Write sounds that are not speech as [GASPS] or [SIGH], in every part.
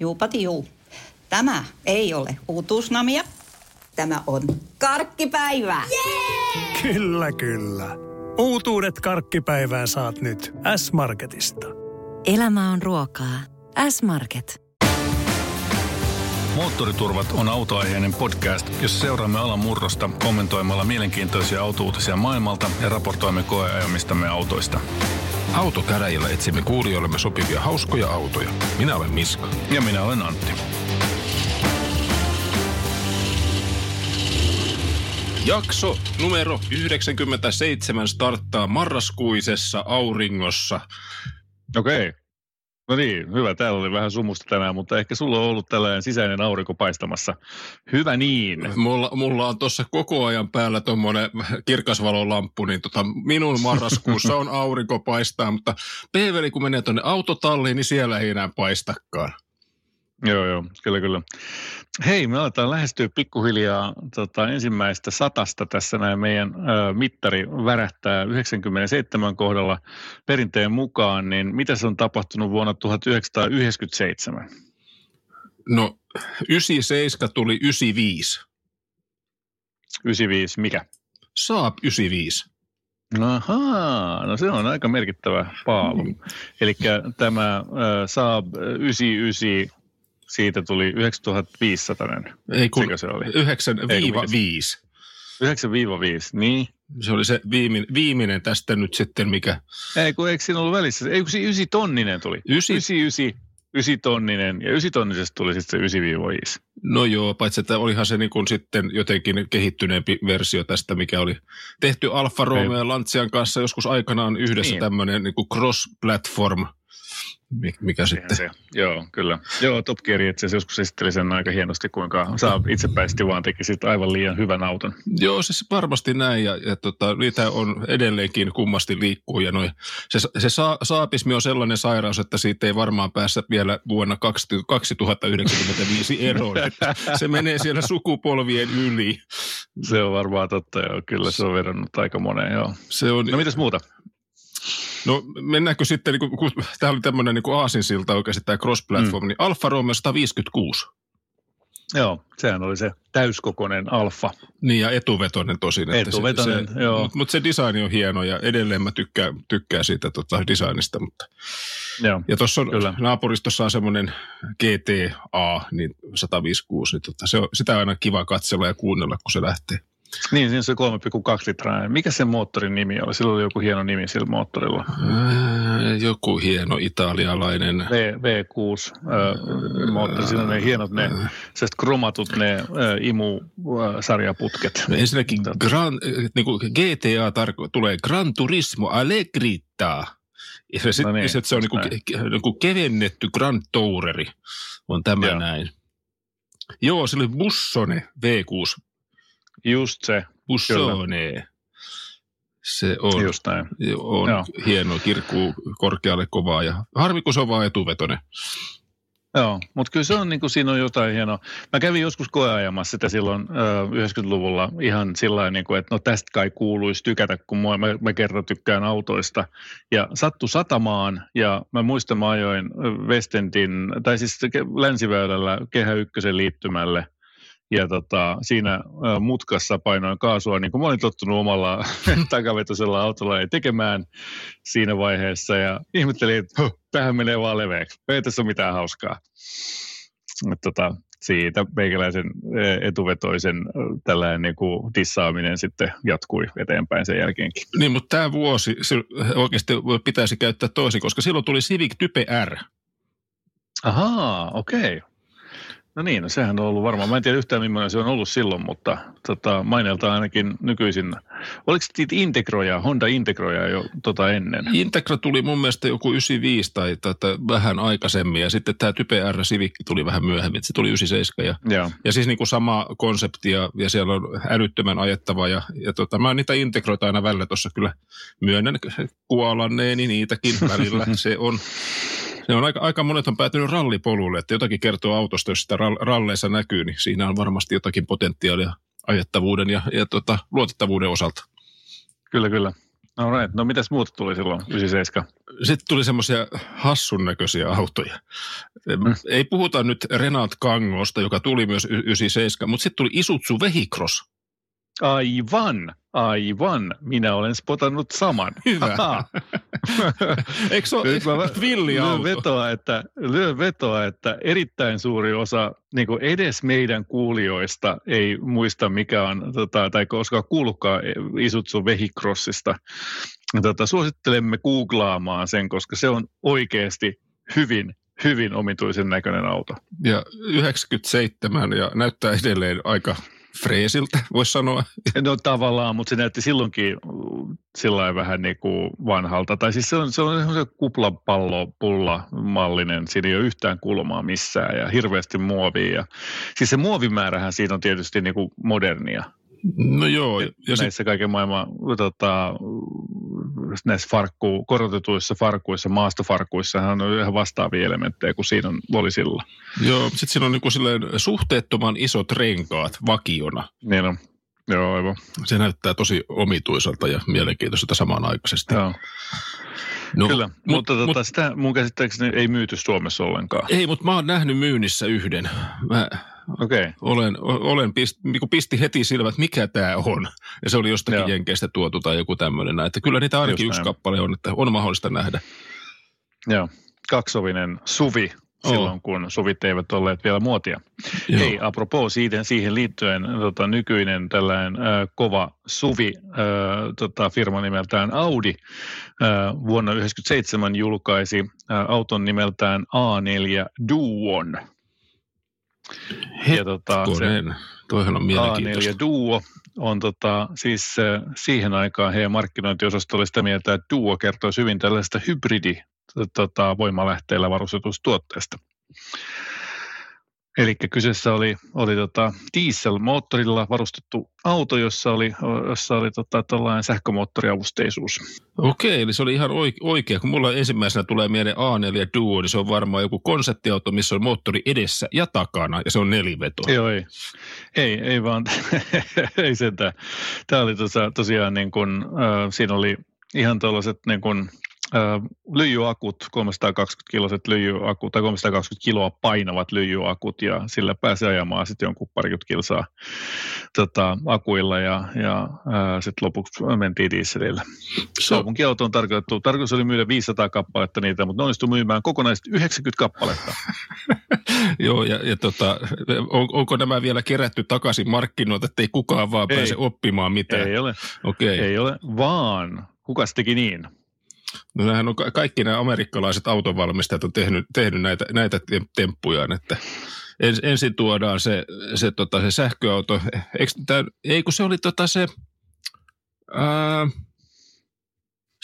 Juupati juu. Tämä ei ole uutuusnamia. Tämä on karkkipäivää. Yeah! Kyllä, kyllä. Uutuudet karkkipäivää saat nyt S-Marketista. Elämä on ruokaa. S-Market. Moottoriturvat on autoaiheinen podcast, jossa seuraamme alan murrosta kommentoimalla mielenkiintoisia autouutisia maailmalta ja raportoimme koeajamistamme autoista. Autokäräjillä etsimme kuulijoillemme sopivia hauskoja autoja. Minä olen Miska. Ja minä olen Antti. Jakso numero 97 starttaa marraskuisessa auringossa. Okei. Okay. No niin, hyvä. Täällä oli vähän sumusta tänään, mutta ehkä sulla on ollut tällainen sisäinen aurinko paistamassa. Hyvä niin. Mulla, mulla on tuossa koko ajan päällä tuommoinen kirkasvalolamppu, niin tota, minun marraskuussa on aurinko paistaa, mutta PVL kun menee tuonne autotalliin, niin siellä ei enää paistakaan. Joo, joo, kyllä, kyllä. Hei, me aletaan lähestyä pikkuhiljaa tota, ensimmäistä satasta tässä näin meidän ö, mittari värähtää 97 kohdalla perinteen mukaan, niin mitä se on tapahtunut vuonna 1997? No, 97 tuli 95. 95, mikä? Saab 95. Ahaa, no se on aika merkittävä paalu. Mm. Eli tämä äh, Saab 99 siitä tuli 9500. Ei kun se oli? 9-5. 9-5, niin. Se oli se viimeinen, viimeinen tästä nyt sitten, mikä... Ei kun eikö siinä ollut välissä? Ei kun se 9 tonninen tuli. 9? 99, 9 tonninen ja 9 tonnisesta tuli sitten se 9-5. No joo, paitsi että olihan se niin kuin sitten jotenkin kehittyneempi versio tästä, mikä oli tehty Alfa Romeo ja Lancian kanssa joskus aikanaan yhdessä niin. tämmöinen niin kuin cross-platform mikä sitten. Se. Joo, kyllä. Joo, Top Gear itse asiassa joskus esitteli sen aika hienosti, kuinka saa itsepäisesti vaan teki sit aivan liian hyvän auton. Joo, siis varmasti näin, ja, ja tota, niitä on edelleenkin kummasti liikkuu, ja noi, se, se sa, saapismi on sellainen sairaus, että siitä ei varmaan päässä vielä vuonna 2095 eroon, se menee siellä sukupolvien yli. Se on varmaan totta, joo, kyllä se on verrannut aika moneen, joo. Se on, no mitäs muuta? No mennäänkö sitten, niin kun, kun tämä oli tämmöinen niin aasinsilta oikeasti tämä cross-platform, mm. niin Alfa Romeo 156. Joo, sehän oli se täyskokoinen alfa. Niin ja etuvetoinen tosin. Etuvetoinen, se, se, joo. Mutta mut se design on hieno ja edelleen mä tykkään, tykkään siitä tota, designista. Mutta. Joo, ja tuossa on, kyllä. naapuristossa on semmoinen GTA niin 156, niin tota, se on, sitä on aina kiva katsella ja kuunnella, kun se lähtee. Niin, siinä se 3,2 litraa. Mikä se moottorin nimi oli? Sillä oli joku hieno nimi sillä moottorilla. Äh, joku hieno italialainen. V, V6 äh, moottori. Siinä on ne hienot ne, kromatut ne äh, imu-sarjaputket. No ensinnäkin gran, niin kuin GTA tarko- tulee Gran Turismo Allegrita. Ja se, no niin, se, se on niin kuin, niin kuin kevennetty Grand Toureri on tämä Joo. näin. Joo, se oli Bussone V6 Just se. Bussone. Se on, Just näin. on Joo. hieno, kirkkuu korkealle kovaa ja harmi kun se on vaan etuvetonen. Joo, mutta kyllä se on, niin kuin, siinä on jotain hienoa. Mä kävin joskus koeajamassa sitä silloin ö, 90-luvulla ihan sillä niin kuin, että no tästä kai kuuluisi tykätä, kun mua, mä, mä kerran tykkään autoista. Ja sattu satamaan ja mä muistan mä ajoin Westendin, tai siis länsiväylällä Kehä Ykkösen liittymälle – ja tota, siinä mutkassa painoin kaasua, niin kuin mä olin tottunut omalla [LAUGHS] takavetoisella autolla tekemään siinä vaiheessa. Ja ihmettelin, että tähän menee vaan leveäksi. Ei tässä ole mitään hauskaa. Tota, siitä meikäläisen etuvetoisen tällainen niin kuin dissaaminen sitten jatkui eteenpäin sen jälkeenkin. Niin, mutta tämä vuosi oikeasti pitäisi käyttää toisin, koska silloin tuli Civic Type R. Ahaa, okei. Okay. No niin, no sehän on ollut varmaan. Mä en tiedä yhtään millainen se on ollut silloin, mutta tota, maineelta ainakin nykyisin. Oliko siitä Integroja, Honda Integroja jo tota ennen? Integra tuli mun mielestä joku 95 tai, tai, tai vähän aikaisemmin ja sitten tämä Type R Civic tuli vähän myöhemmin. Se tuli 97 ja, ja. ja siis niin kuin sama konsepti ja, ja siellä on älyttömän ajettava ja, ja tota, mä niitä Integroita aina välillä tuossa kyllä myönnän kuolanneeni niitäkin välillä. [LAUGHS] se on ne on aika, aika monet on päätynyt rallipolulle, että jotakin kertoo autosta, jos sitä ralleissa näkyy, niin siinä on varmasti jotakin potentiaalia ajettavuuden ja, ja tota, luotettavuuden osalta. Kyllä, kyllä. No right. No mitäs muuta tuli silloin 97? Sitten tuli semmoisia hassun näköisiä autoja. Mm. Ei puhuta nyt Renat Kangosta, joka tuli myös 97, mutta sitten tuli Isutsu Vehicross. Aivan, aivan. Minä olen spotannut saman. [LAUGHS] Hyvä. [LAUGHS] Eikö se ole villi auto? Vetoa, että, lyön vetoa, että erittäin suuri osa niin edes meidän kuulijoista ei muista mikä on, tota, tai koska kuulukaan Isutsu Vehicrossista. Tota, suosittelemme googlaamaan sen, koska se on oikeasti hyvin, hyvin omituisen näköinen auto. Ja 97 ja näyttää edelleen aika freesiltä, voisi sanoa. No tavallaan, mutta se näytti silloinkin sillä vähän niin kuin vanhalta. Tai siis se on, se on se kuplapallo, pulla mallinen, siinä ei ole yhtään kulmaa missään ja hirveästi muovia. Ja, siis se muovimäärähän siinä on tietysti niin kuin modernia. No joo. Ja näissä sit... kaiken maailman tota, näissä farkku, korotetuissa farkuissa, maastofarkuissa on ihan vastaavia elementtejä kuin siinä on, oli sillä. Joo, sitten siinä on niin kuin suhteettoman isot renkaat vakiona. Niin on. Joo, aivan. Se näyttää tosi omituiselta ja mielenkiintoiselta samanaikaisesti. Joo. No, Kyllä, mut, mutta tota, mut, sitä mun käsittääkseni ei myyty Suomessa ollenkaan. Ei, mutta mä oon nähnyt myynnissä yhden. Mä okay. olen, olen pist, niin pisti heti silmät, mikä tämä on. Ja se oli jostakin Joo. jenkeistä tuotu tai joku tämmöinen. Että kyllä niitä ainakin Just yksi näin. kappale on, että on mahdollista nähdä. Joo, kaksovinen suvi silloin, kun suvit eivät olleet vielä muotia. Joo. Hei, apropos siitä, siihen liittyen tota, nykyinen tällainen äh, kova suvi äh, tota, firma nimeltään Audi äh, vuonna 1997 julkaisi äh, auton nimeltään A4 Duon. Ja, tota, se Toihan on mielenkiintoista. A4 Duo on tota, siis äh, siihen aikaan heidän markkinointiosasto oli sitä mieltä, että Duo kertoisi hyvin tällaista hybridi tota, voimalähteellä varustetusta tuotteesta. Eli kyseessä oli, oli tota dieselmoottorilla varustettu auto, jossa oli, jossa oli tota, tällainen sähkömoottoriavusteisuus. Okei, eli se oli ihan oikea. Kun mulla ensimmäisenä tulee mieleen A4 Duo, niin se on varmaan joku konseptiauto, missä on moottori edessä ja takana, ja se on neliveto. Joo, ei. Ei, ei vaan, [LAUGHS] ei sentään. Tämä oli tosa, tosiaan niin kuin, äh, siinä oli ihan tuollaiset niin kuin, lyijyakut, 320 kiloiset lyijyakut tai 320 kiloa painavat lyijyakut ja sillä pääsi ajamaan sitten jonkun parikymmentä kilsaa tota, akuilla ja, ja sitten lopuksi mentiin dieselillä. Kaupunkiauto on tarkoitettu, tarkoitus oli myydä 500 kappaletta niitä, mutta ne onnistui myymään kokonaisesti 90 kappaletta. [LAUGHS] Joo, ja, ja tota, on, onko nämä vielä kerätty takaisin markkinoilta, että ei kukaan vaan ei, pääse oppimaan mitään? Ei ole, okay. ei ole, vaan kuka teki niin? No nämähän on kaikki nämä amerikkalaiset autonvalmistajat on tehnyt, tehnyt näitä, näitä temppujaan, että ens, ensin tuodaan se, se, tota, se sähköauto, eikö, tää, ei kun se oli tota se, ää,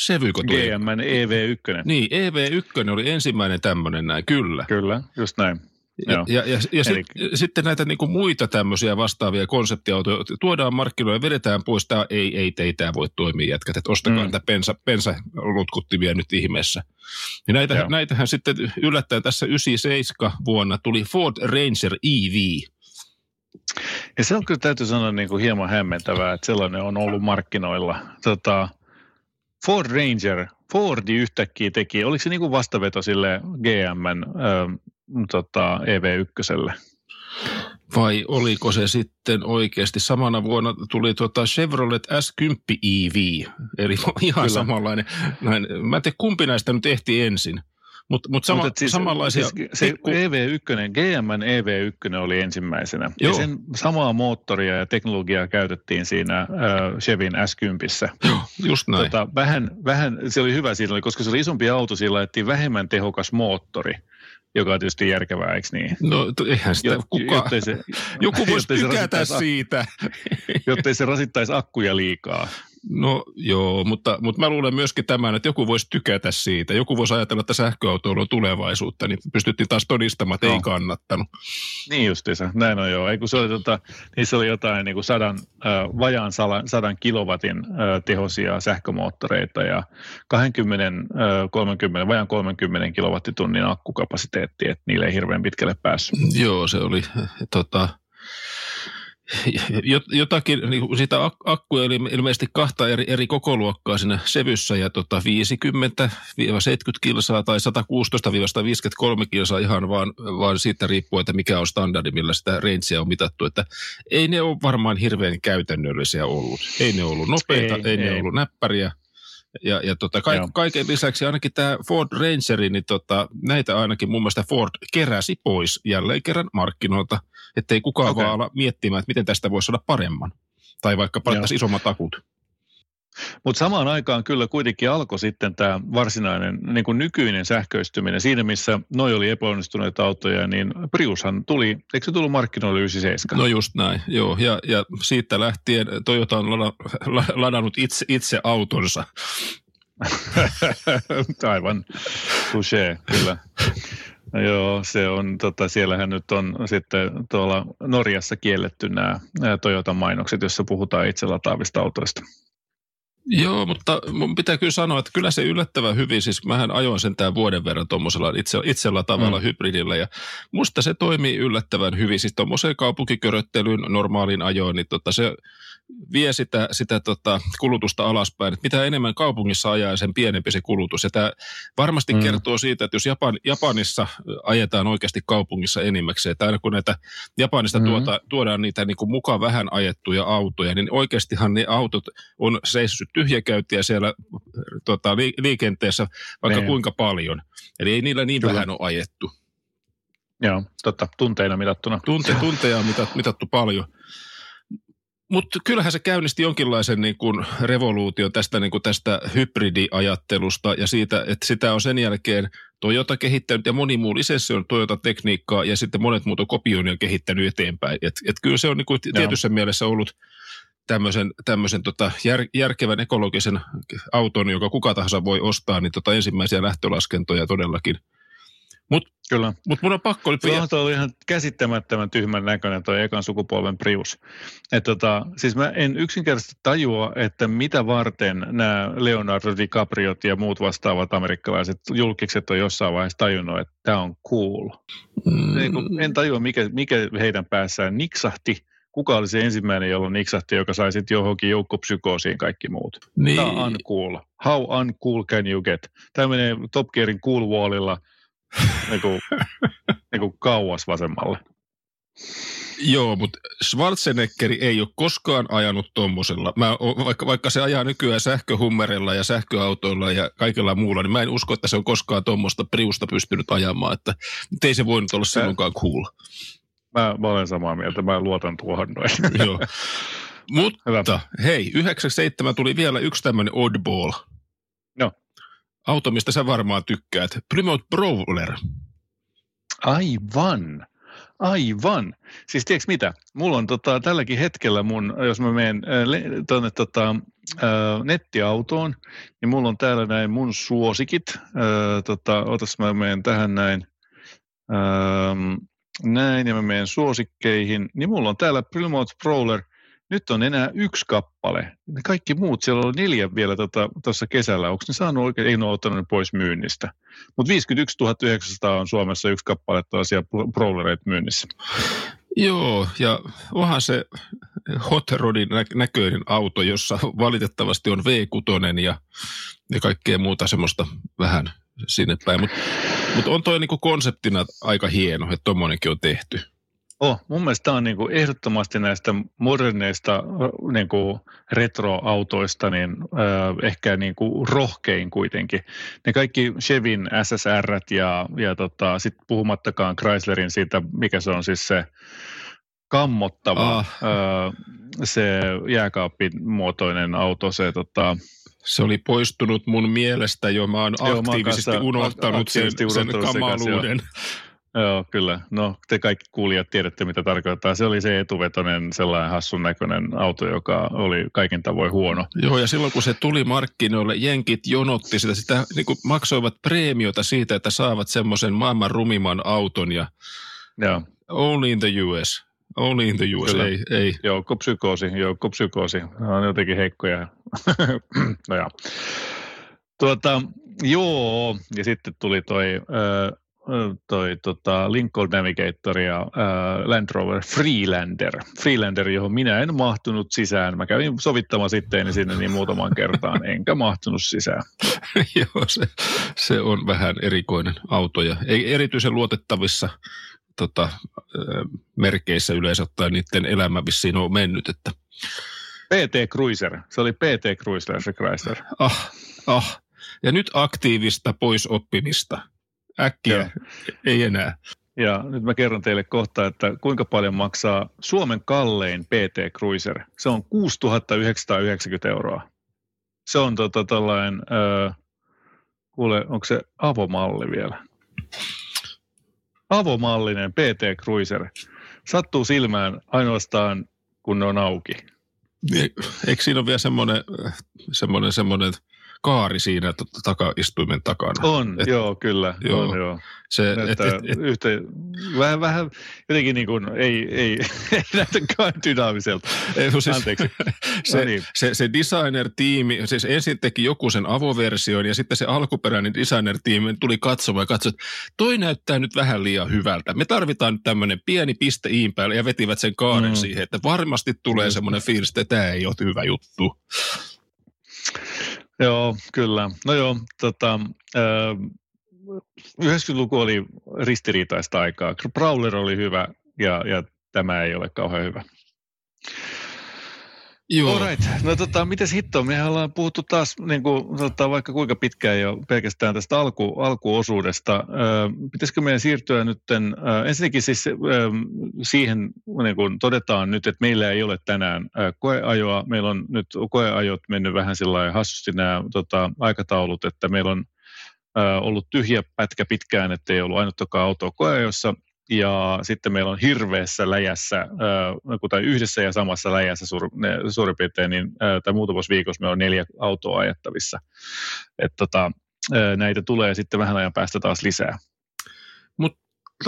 Sevyko tuli? GM EV1. Niin, EV1 oli ensimmäinen tämmöinen näin, kyllä. Kyllä, just näin. Ja, ja, ja, ja Eli... sit, sitten näitä niin kuin muita tämmöisiä vastaavia konseptiautoja tuodaan markkinoille ja vedetään pois. Tämä ei, ei, ei tämä voi toimia jätkät, että ostakaa mm. näitä pensa, pensalutkuttimia nyt ihmeessä. Ja näitä, näitähän sitten yllättäen tässä 97 vuonna tuli Ford Ranger EV. Ja se on kyllä täytyy sanoa niin kuin hieman hämmentävää, että sellainen on ollut markkinoilla. Tota, Ford Ranger, Fordi yhtäkkiä teki, oliko se niin kuin vastaveto sille GMn tota, EV1. Vai oliko se sitten oikeasti samana vuonna tuli tuota Chevrolet S10 EV, eli [LAUGHS] ihan Kyllä. samanlainen. Näin. Mä en tiedä, kumpi näistä nyt ehti ensin. Mutta mut sama, Mut siis, samanlaisia... Siis se pikku... EV1, GMn EV1 oli ensimmäisenä. Joo. Ja sen samaa moottoria ja teknologiaa käytettiin siinä äh, Chevin S10. Joo, just näin. Tota, vähän, vähän, se oli hyvä siinä, koska se oli isompi auto, sillä laitettiin vähemmän tehokas moottori joka on tietysti järkevää, eikö niin? No eihän sitä jo, kuka, se, joku voisi tykätä siitä. Jotta se rasittaisi akkuja liikaa. No joo, mutta, mutta mä luulen myöskin tämän, että joku voisi tykätä siitä. Joku voisi ajatella, että sähköautoilu on tulevaisuutta, niin pystyttiin taas todistamaan, että no. ei kannattanut. Niin justiinsa, näin on joo. Ei, kun se oli, tota, niissä oli jotain niin kuin sadan, äh, vajaan sadan, sadan kilowatin äh, tehosia sähkömoottoreita ja 20, äh, 30, vajaan 30 kilowattitunnin akkukapasiteetti, että niille ei hirveän pitkälle päässyt. Joo, se oli tota, jotakin, niin sitä akkuja oli ilmeisesti kahta eri, eri kokoluokkaa siinä sevyssä ja tota 50-70 kilsaa tai 116-153 kilsaa ihan vaan, vaan siitä riippuu, että mikä on standardi, millä sitä rangea on mitattu. Että ei ne ole varmaan hirveän käytännöllisiä ollut. Ei ne ollut nopeita, ei, ei, ei. ne ollut näppäriä. Ja, ja tota, ka- kaiken lisäksi ainakin tämä Ford Ranger, niin tota, näitä ainakin mun mielestä Ford keräsi pois jälleen kerran markkinoilta, ettei kukaan okay. vaan ala miettimään, että miten tästä voisi olla paremman. Tai vaikka palattaisiin isommat akut. Mutta samaan aikaan kyllä kuitenkin alkoi sitten tämä varsinainen niin kuin nykyinen sähköistyminen. Siinä missä noi oli epäonnistuneita autoja, niin Priushan tuli, eikö se tullut markkinoille 97? No just näin, joo. Ja, ja siitä lähtien Toyota on lada, ladannut itse, itse autonsa. [LAUGHS] Aivan, touché, kyllä. Joo, se on, tota, siellähän nyt on sitten tuolla Norjassa kielletty nämä, nämä Toyotan mainokset, jossa puhutaan itse lataavista autoista. Joo, mutta mun pitää kyllä sanoa, että kyllä se yllättävän hyvin, siis mähän ajoin sen tämän vuoden verran tuommoisella itse, itsellä tavalla mm. hybridillä ja musta se toimii yllättävän hyvin, siis tuommoiseen kaupunkiköröttelyyn normaaliin ajoin, niin tota se vie sitä, sitä tota kulutusta alaspäin. Että mitä enemmän kaupungissa ajaa, sen pienempi se kulutus. Ja tämä varmasti mm. kertoo siitä, että jos Japan, Japanissa ajetaan oikeasti kaupungissa enimmäkseen, että aina kun näitä Japanista mm. tuota, tuodaan niitä niin kuin mukaan vähän ajettuja autoja, niin oikeastihan ne autot on seissyt tyhjäkäyttiä siellä tota, liikenteessä vaikka ne. Niin. kuinka paljon. Eli ei niillä niin Kyllä. vähän ole ajettu. Joo, totta, tunteina mitattuna. Tunte, tunteja on mitattu paljon. Mutta kyllähän se käynnisti jonkinlaisen niin kuin revoluution tästä, niin kuin tästä hybridiajattelusta ja siitä, että sitä on sen jälkeen Toyota kehittänyt ja moni muu lisenssi on Toyota-tekniikkaa ja sitten monet muut on kopioinnin kehittänyt eteenpäin. Et, et kyllä se on niin kuin tietyssä Joo. mielessä ollut tämmöisen, tämmöisen tota jär, järkevän ekologisen auton, joka kuka tahansa voi ostaa, niin tota ensimmäisiä lähtölaskentoja todellakin – mutta Kyllä. Mut mun on pakko nyt vielä... Tuo oli ihan käsittämättömän tyhmän näköinen tuo ekan sukupolven Prius. Et tota, siis mä en yksinkertaisesti tajua, että mitä varten nämä Leonardo DiCapriot ja muut vastaavat amerikkalaiset julkikset on jossain vaiheessa tajunnut, että tämä on cool. Mm. En tajua, mikä, mikä heidän päässään niksahti kuka oli se ensimmäinen, jolla niksahti, joka sai sitten johonkin joukkopsykoosiin kaikki muut. Niin. Tämä on uncool. How uncool can you get? Tämä menee Top Gearin cool wallilla – [LAUGHS] niinku, niinku kauas vasemmalle. Joo, mutta Schwarzeneggeri ei ole koskaan ajanut tuommoisella. Vaikka, vaikka se ajaa nykyään sähköhummerilla ja sähköautoilla ja kaikella muulla, niin mä en usko, että se on koskaan tuommoista Priusta pystynyt ajamaan. Että ei se voinut olla sinunkaan cool. Mä, mä olen samaa mieltä, mä luotan tuohon noin. Joo. [LAUGHS] Mutta Hyvä. hei, 97 tuli vielä yksi tämmöinen oddball. Auto, mistä sä varmaan tykkäät. Plymouth Brawler. Aivan. Aivan. Siis tiedätkö mitä? Mulla on tota, tälläkin hetkellä mun, jos mä menen tuonne tota, nettiautoon, niin mulla on täällä näin mun suosikit. Äh, tota, otas mä menen tähän näin. Äh, näin ja mä menen suosikkeihin. Niin mulla on täällä Plymouth Brawler nyt on enää yksi kappale. Ne kaikki muut, siellä oli neljä vielä tuossa tota, kesällä. Onko ne saanut oikein, ei ne ole ottanut pois myynnistä. Mutta 51 900 on Suomessa yksi kappale tällaisia brawlereita myynnissä. Joo, ja onhan se Hot Rodin näköinen auto, jossa valitettavasti on V6 ja, ja kaikkea muuta semmoista vähän sinne päin. Mutta mut on toi niinku konseptina aika hieno, että tuommoinenkin on tehty. Oh, mun mielestä tämä on niin kuin ehdottomasti näistä moderneista niin kuin retroautoista niin, äh, ehkä niin kuin rohkein kuitenkin. Ne kaikki Chevin SSR ja, ja tota, sitten puhumattakaan Chryslerin siitä, mikä se on siis se kammottava, ah. äh, se jääkaappimuotoinen auto, se tota, se oli poistunut mun mielestä jo, mä oon aktiivisesti Joo, mä unohtanut sen, sen kamaluuden. Joo, kyllä. No, te kaikki kuulijat tiedätte, mitä tarkoittaa. Se oli se etuvetoinen sellainen hassun näköinen auto, joka oli kaikin tavoin huono. Joo, ja silloin kun se tuli markkinoille, jenkit jonotti sitä, sitä niin kuin maksoivat preemiota siitä, että saavat semmoisen maailman rumiman auton ja Joo. only in the US. Only in the US, Kyllä. ei, ei. Joukkopsykoosi, joukkopsykoosi. On jotenkin heikkoja. [CLEARS THROAT] no ja. Tuota, joo, ja sitten tuli toi äh, toi tota Lincoln Navigator ja ää, Land Rover Freelander. Freelander, johon minä en mahtunut sisään. Mä kävin sovittamaan sitten sinne niin muutaman kertaan, [LAUGHS] enkä mahtunut sisään. [LAUGHS] Joo, se, se on vähän erikoinen auto ja ei erityisen luotettavissa tota, merkeissä yleensä ottaen niiden elämä vissiin on mennyt. Että. PT Cruiser, se oli PT Cruiser se Chrysler. Ah, ah. Ja nyt aktiivista pois oppimista. Äkkiä Joo. ei enää. Ja nyt mä kerron teille kohta, että kuinka paljon maksaa Suomen kallein PT Cruiser. Se on 6990 euroa. Se on tota tällainen, äh, kuule, onko se avomalli vielä? Avomallinen PT Cruiser. Sattuu silmään ainoastaan, kun ne on auki. Eikö siinä ole vielä semmoinen, semmoinen, semmoinen kaari siinä takaistuimen takana. On, et, joo, kyllä. Joo. On, joo. Se, et, et, et, yhtä, vähän, vähän jotenkin niin kuin, ei, ei, [LAUGHS] ei näytäkään dynaamiselta. Ei, siis, Anteeksi. [LAUGHS] se, no niin. se, se designer-tiimi, siis ensin teki joku sen avoversion ja sitten se alkuperäinen designer-tiimi tuli katsomaan ja katsoi, että toi näyttää nyt vähän liian hyvältä. Me tarvitaan nyt tämmöinen pieni piste iin päälle ja vetivät sen kaaren mm. siihen, että varmasti tulee mm. semmoinen fiilis, että tämä ei ole hyvä juttu. Joo, kyllä. No joo, tota, äh, 90-luku oli ristiriitaista aikaa. Prowler oli hyvä ja, ja tämä ei ole kauhean hyvä. Joo. Alright. No tota, mites hitto? Mehän ollaan puhuttu taas niin kuin, tota, vaikka kuinka pitkään jo pelkästään tästä alku, alkuosuudesta. Ö, pitäisikö meidän siirtyä nyt, ensinnäkin siis ö, siihen niin kuin todetaan nyt, että meillä ei ole tänään ö, koeajoa. Meillä on nyt koeajot mennyt vähän sillä hassusti nämä tota, aikataulut, että meillä on ö, ollut tyhjä pätkä pitkään, ettei ollut ainuttakaan autoa koeajossa ja sitten meillä on hirveässä läjässä, tai yhdessä ja samassa läjässä suur, suurin piirtein, niin, tai muutamassa viikossa meillä on neljä autoa ajettavissa. Et tota, näitä tulee sitten vähän ajan päästä taas lisää.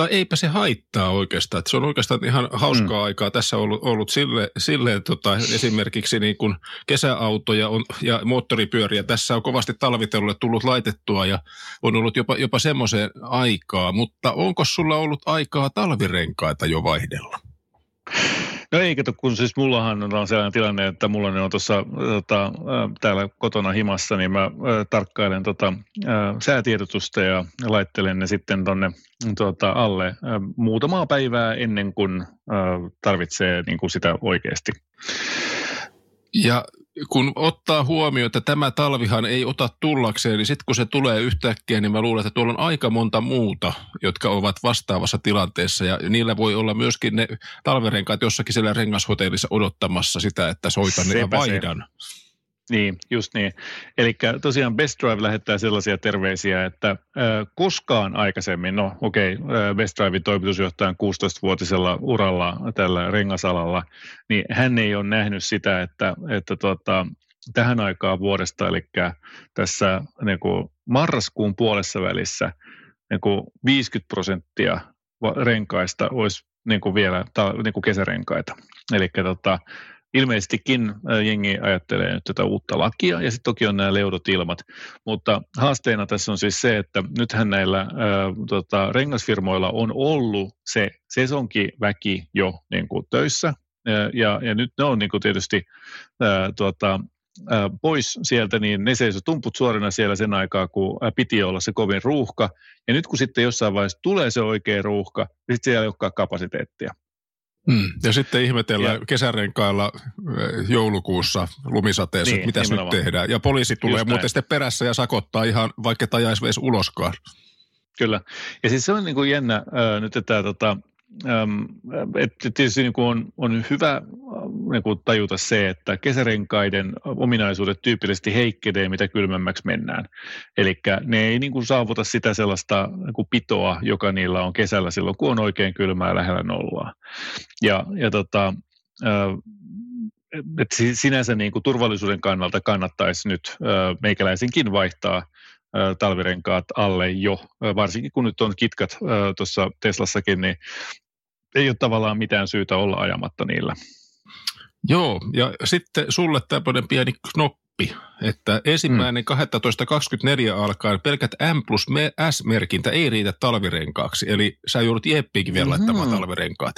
Mutta eipä se haittaa oikeastaan. Että se on oikeastaan ihan hauskaa mm. aikaa tässä ollut, ollut sille, silleen tota, esimerkiksi niin kuin kesäautoja on, ja moottoripyöriä. Tässä on kovasti talvitelulle tullut laitettua ja on ollut jopa, jopa semmoiseen aikaa. Mutta onko sulla ollut aikaa talvirenkaita jo vaihdella? No ei kato, kun siis mullahan on sellainen tilanne, että mulla on tuossa tota, täällä kotona himassa, niin mä tarkkailen tota, säätiedotusta ja laittelen ne sitten tonne tota, alle muutamaa päivää ennen kuin tarvitsee niin kuin sitä oikeasti. Ja kun ottaa huomioon, että tämä talvihan ei ota tullakseen, niin sitten kun se tulee yhtäkkiä, niin mä luulen, että tuolla on aika monta muuta, jotka ovat vastaavassa tilanteessa. Ja niillä voi olla myöskin ne talvirenkaat jossakin siellä rengashotellissa odottamassa sitä, että soitan ja vaihdan. Se. Niin, just niin. Eli tosiaan Best Drive lähettää sellaisia terveisiä, että koskaan aikaisemmin, no okei, okay, Best Drivein toimitusjohtajan 16-vuotisella uralla tällä rengasalalla, niin hän ei ole nähnyt sitä, että, että tota, tähän aikaan vuodesta, eli tässä niin kuin marraskuun puolessa välissä niin kuin 50 prosenttia renkaista olisi niin kuin vielä niin kuin kesärenkaita. Eli tota, ilmeisestikin jengi ajattelee nyt tätä uutta lakia ja sitten toki on nämä leudot ilmat, mutta haasteena tässä on siis se, että nythän näillä ää, tota, rengasfirmoilla on ollut se sesonkiväki jo niin kuin töissä ja, ja nyt ne on niin kuin tietysti ää, tota, pois sieltä, niin ne seisoo tumput suorina siellä sen aikaa, kun piti olla se kovin ruuhka. Ja nyt kun sitten jossain vaiheessa tulee se oikea ruuhka, niin sitten siellä ei olekaan kapasiteettia. Mm. Ja sitten ihmetellään ja. kesärenkailla eh, joulukuussa lumisateessa, niin, että mitä nyt tehdään. Ja poliisi tulee Just muuten näin. sitten perässä ja sakottaa ihan, vaikka tajaisi edes uloskaan. Kyllä. Ja siis se on niin kuin jännä äh, nyt, että tota, että tietysti kuin on, on hyvä niin kuin tajuta se, että kesärenkaiden ominaisuudet tyypillisesti heikkenee, mitä kylmemmäksi mennään. Eli ne ei niin kuin saavuta sitä sellaista niin kuin pitoa, joka niillä on kesällä silloin, kun on oikein kylmää lähellä nollaa. Ja, ja tota, että sinänsä niin kuin turvallisuuden kannalta kannattaisi nyt meikäläisenkin vaihtaa talvirenkaat alle jo, varsinkin kun nyt on kitkat tuossa Teslassakin, niin ei ole tavallaan mitään syytä olla ajamatta niillä. Joo, ja sitten sulle tämmöinen pieni oppi, että ensimmäinen mm. 12.24 alkaen pelkät M plus S-merkintä ei riitä talvirenkaaksi. Eli sä joudut Jeppiinkin vielä mm-hmm. laittamaan talvirenkaat.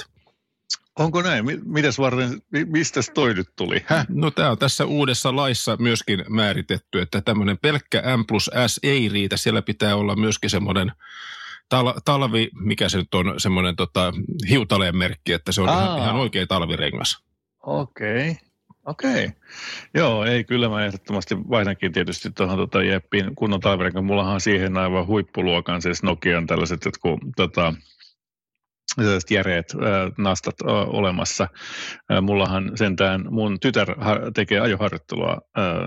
Onko näin? Mitäs varten, mistä toi nyt tuli? Häh? No tämä on tässä uudessa laissa myöskin määritetty, että tämmöinen pelkkä M plus S ei riitä. Siellä pitää olla myöskin semmoinen tal- talvi, mikä se nyt on, semmoinen tota, hiutaleen merkki, että se on ihan, ihan oikea talvirengas. Okei. Okay. Okei. Okay. Joo, ei kyllä mä ehdottomasti vaihdankin tietysti tuohon tota Jeppiin kunnon talvirenkaan. Mullahan on siihen aivan huippuluokan siis Nokian tällaiset jotkut tota, järeät nastat olemassa. Mullahan sentään mun tytär tekee ajoharjoittelua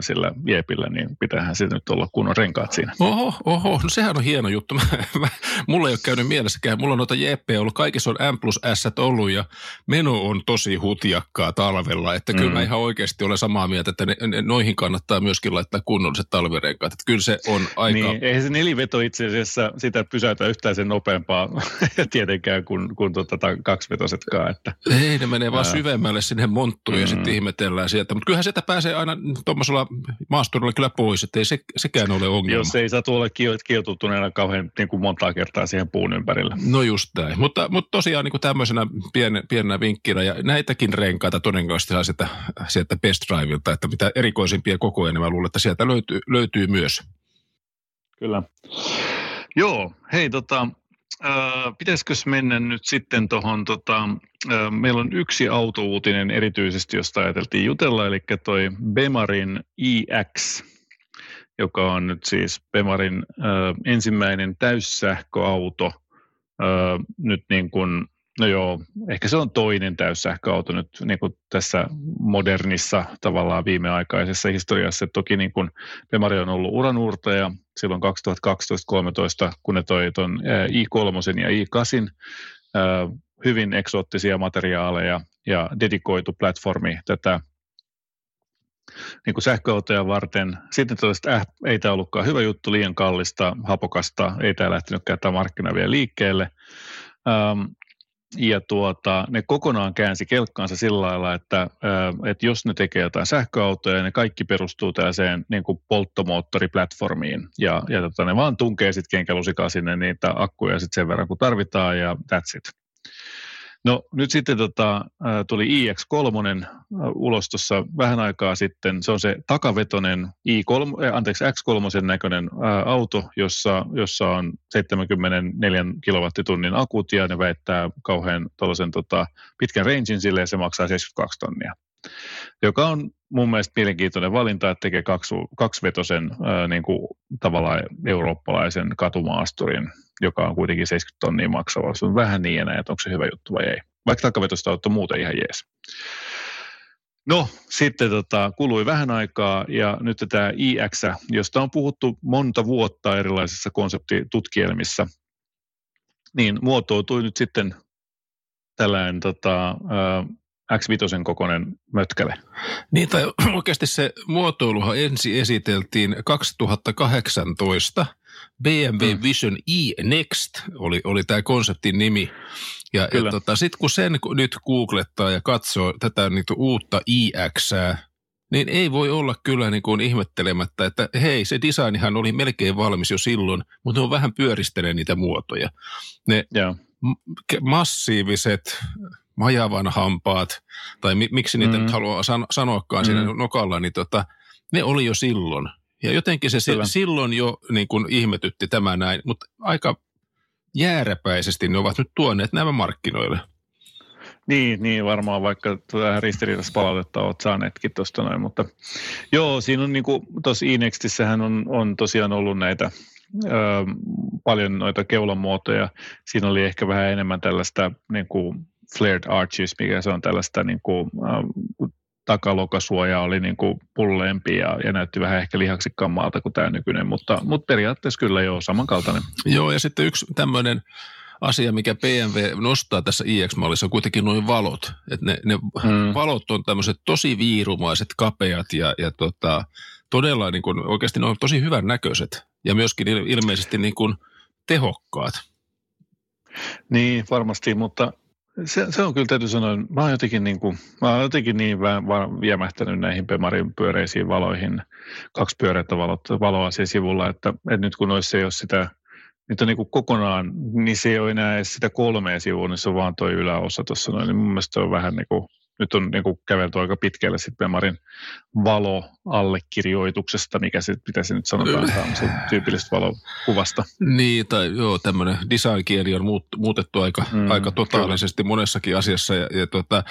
sillä Jeepillä, niin pitäähän se nyt olla kunnon renkaat siinä. Oho, oho, no sehän on hieno juttu. [LAUGHS] Mulla ei ole käynyt mielessäkään. Mulla on noita Jeeppejä ollut, kaikissa on M plus S ollut ja meno on tosi hutjakkaa talvella. Että kyllä mm. mä ihan oikeasti olen samaa mieltä, että ne, ne, noihin kannattaa myöskin laittaa kunnolliset talvirenkaat. Että kyllä se on aika... Niin, eihän se neliveto itse asiassa sitä pysäytä yhtään sen nopeampaa [LAUGHS] tietenkään kuin kuin tuota, kaksivetosetkaan. Että, Ei, ne menee vaan syvemmälle sinne monttuun mm. ja sitten ihmetellään sieltä. Mutta kyllähän sieltä pääsee aina tuommoisella maasturilla kyllä pois, että ei se, sekään ole ongelma. Jos ei saa tuolla kiotuttuneena kauhean niin kuin montaa kertaa siihen puun ympärillä. No just näin. Mutta, mutta tosiaan niin kuin tämmöisenä pien, pienenä vinkkinä ja näitäkin renkaita todennäköisesti saa sieltä, sieltä Best Driveilta, että mitä erikoisimpia kokoja, niin mä luulen, että sieltä löytyy, löytyy myös. Kyllä. Joo, hei tota, Äh, pitäisikö mennä nyt sitten tuohon, tota, äh, meillä on yksi autouutinen erityisesti, josta ajateltiin jutella, eli toi Bemarin iX, joka on nyt siis Bemarin äh, ensimmäinen täyssähköauto äh, nyt niin kuin No joo, ehkä se on toinen täyssähköauto nyt niin kuin tässä modernissa tavallaan viimeaikaisessa historiassa. Et toki niin kuin Bemari on ollut uranuurtaja silloin 2012-2013, kun ne toi tuon i3 ja i8 hyvin eksoottisia materiaaleja ja dedikoitu platformi tätä niin kuin sähköautoja varten. Sitten että äh, ei tämä ollutkaan hyvä juttu, liian kallista, hapokasta, ei tämä lähtenytkään tämä markkina vielä liikkeelle. Ähm, ja tuota, ne kokonaan käänsi kelkkaansa sillä lailla, että, että jos ne tekee jotain sähköautoja, ne kaikki perustuu tällaiseen niin kuin polttomoottoriplatformiin. Ja, ja tota, ne vaan tunkee sitten kenkälusikaa sinne niitä akkuja sit sen verran, kun tarvitaan, ja that's it. No nyt sitten tota, tuli iX3 ulos tuossa vähän aikaa sitten. Se on se takavetonen i3, äh, anteeksi, X3 näköinen auto, jossa, jossa on 74 kilowattitunnin akut ja ne väittää kauhean tota, pitkän rangein sille ja se maksaa 72 tonnia joka on mun mielestä mielenkiintoinen valinta, että tekee kaksi, kaksivetosen ää, niin kuin tavallaan eurooppalaisen katumaasturin, joka on kuitenkin 70 tonnia maksava. Se on vähän niin enää, että onko se hyvä juttu vai ei. Vaikka takavetosta on muuten ihan jees. No, sitten tota, kului vähän aikaa ja nyt tämä iX, josta on puhuttu monta vuotta erilaisissa konseptitutkielmissa, niin muotoutui nyt sitten tällainen tota, X5 kokoinen mötkäle. Niin, tai oikeasti se muotoiluhan ensi esiteltiin 2018. BMW mm. Vision e Next oli, oli tämä konseptin nimi. Ja, ja tota, sitten kun sen nyt googlettaa ja katsoo tätä niin uutta iX, niin ei voi olla kyllä niin kuin ihmettelemättä, että hei, se designihan oli melkein valmis jo silloin, mutta ne on vähän pyöristelee niitä muotoja. Ne yeah. massiiviset majavan hampaat, tai mi, miksi niitä mm. nyt haluaa san, sanoakaan mm. siinä nokalla, niin tota, ne oli jo silloin. Ja jotenkin se Kyllä. silloin jo niin kuin ihmetytti tämä näin, mutta aika jääräpäisesti ne ovat nyt tuoneet nämä markkinoille. Niin, niin varmaan vaikka vähän ristiriidassa palautetta olet saaneetkin tuosta noin, mutta joo, siinä on niin kuin, tuossa Inextissähän on, on tosiaan ollut näitä ö, paljon noita keulamuotoja. Siinä oli ehkä vähän enemmän tällaista niin kuin flared arches, mikä se on tällaista niin kuin, äh, takalokasuoja oli niin kuin pulleempi ja, ja näytti vähän ehkä lihaksikkaammaalta kuin tämä nykyinen, mutta, mutta periaatteessa kyllä jo samankaltainen. Joo, ja sitten yksi tämmöinen asia, mikä BMW nostaa tässä iX-mallissa, on kuitenkin noin valot. Et ne ne hmm. valot on tämmöiset tosi viirumaiset, kapeat ja, ja tota, todella niin kuin, oikeasti ne on tosi hyvän näköiset ja myöskin ilmeisesti niin kuin tehokkaat. Niin, varmasti, mutta se, se, on kyllä täytyy sanoa, mä oon jotenkin, niin kuin, mä oon jotenkin niin vähän viemähtänyt näihin Pemarin pyöreisiin valoihin, kaksi pyöreitä valot, valoa siellä sivulla, että, että nyt kun olisi ei ole sitä, nyt on niin kuin kokonaan, niin se ei ole enää edes sitä kolmea sivua, niin se on vaan tuo yläosa tuossa noin, niin mun mielestä on vähän niin kuin, nyt on niin kuin kävelty aika pitkälle sitten Pemarin valo-allekirjoituksesta, mikä se, mitä se nyt sanotaan, se tyypillistä valokuvasta. Niin, tai joo, tämmöinen design-kieli on muut, muutettu aika, mm, aika totaalisesti kyllä. monessakin asiassa. Ja, ja tota,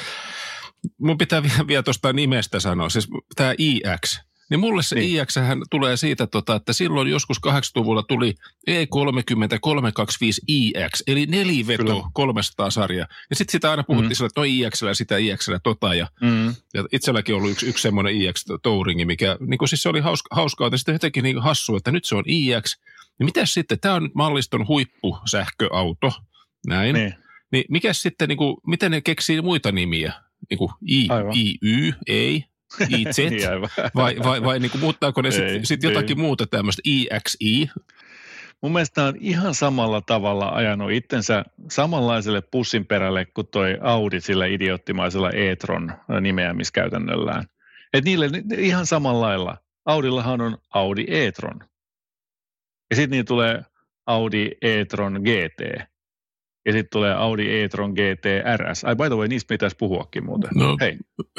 mun pitää vielä, vielä tuosta nimestä sanoa, siis tämä IX, niin mulle se niin. IX tulee siitä, tota, että silloin joskus 80-luvulla tuli E30-325IX, eli neliveto Kyllä. 300 sarja. Ja sitten sitä aina puhuttiin mm. sillä, että no IX ja sitä IX tota. Ja, mm. ja itselläkin ollut yksi, yksi semmoinen IX-touringi, mikä niin kuin siis se oli hauska, hauskaa, että sitten jotenkin niin hassu, että nyt se on IX. Ja mitä sitten, tämä on nyt malliston huippusähköauto, näin. Niin. Niin mikä sitten, niin kuin, miten ne keksii muita nimiä? Niin kuin I, IY, ei, [LAUGHS] IZ, niin vai, vai, vai niin kuin muuttaako ne sitten sit jotakin muuta tämmöistä IXI? Mun mielestä on ihan samalla tavalla ajanut itsensä samanlaiselle pussin perälle kuin toi Audi sillä idioottimaisella e-tron nimeämiskäytännöllään. Et niille ihan samalla lailla. Audillahan on Audi e-tron. Ja sitten niin tulee Audi e-tron GT ja sitten tulee Audi e-tron GT RS. Ai by the way, niistä pitäisi puhuakin muuten. No. Hei,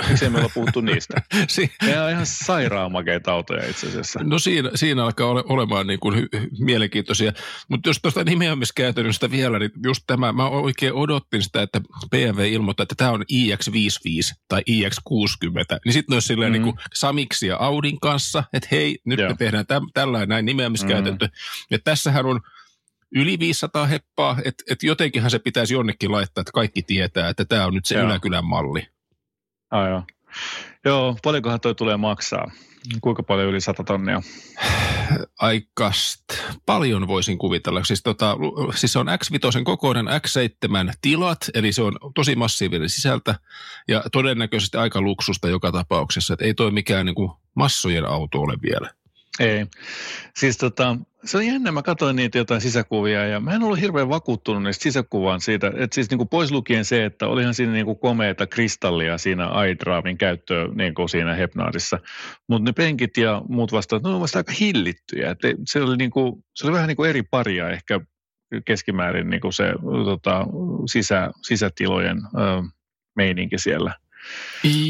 miksei me olla puhuttu niistä? [LAUGHS] si- ne on ihan sairaan makeita autoja itse asiassa. No siinä, siinä alkaa ole, olemaan niin kuin hy- mielenkiintoisia. Mutta jos tuosta nimeämiskäytännöstä vielä, niin just tämä, mä oikein odottin sitä, että BMW ilmoittaa, että tämä on iX55 tai iX60. Niin sitten olisi silleen mm. niin kuin Samiksi ja Audin kanssa, että hei, nyt Joo. me tehdään tä- tällainen näin nimeämiskäytäntö. Mm. Ja tässähän on yli 500 heppaa, että et jotenkinhan se pitäisi jonnekin laittaa, että kaikki tietää, että tämä on nyt se Joo. yläkylän malli. Aivan. Joo, paljonkohan toi tulee maksaa? Kuinka paljon yli 100 tonnia? Aikast. Paljon voisin kuvitella. Siis, tota, siis se on X5 kokoinen X7 tilat, eli se on tosi massiivinen sisältä ja todennäköisesti aika luksusta joka tapauksessa. Et ei toi mikään niin kuin massojen auto ole vielä. Ei. Siis tota, se on jännä, mä katsoin niitä jotain sisäkuvia ja mä en ollut hirveän vakuuttunut niistä sisäkuvan siitä, että siis niinku pois lukien se, että olihan siinä niinku komeita kristallia siinä iDrivein käyttöön niinku siinä Hepnaadissa, mutta ne penkit ja muut vastaat, ne ovat aika hillittyjä. Et se, oli niinku, se oli vähän niinku eri paria ehkä keskimäärin niinku se tota, sisä, sisätilojen ö, meininki siellä.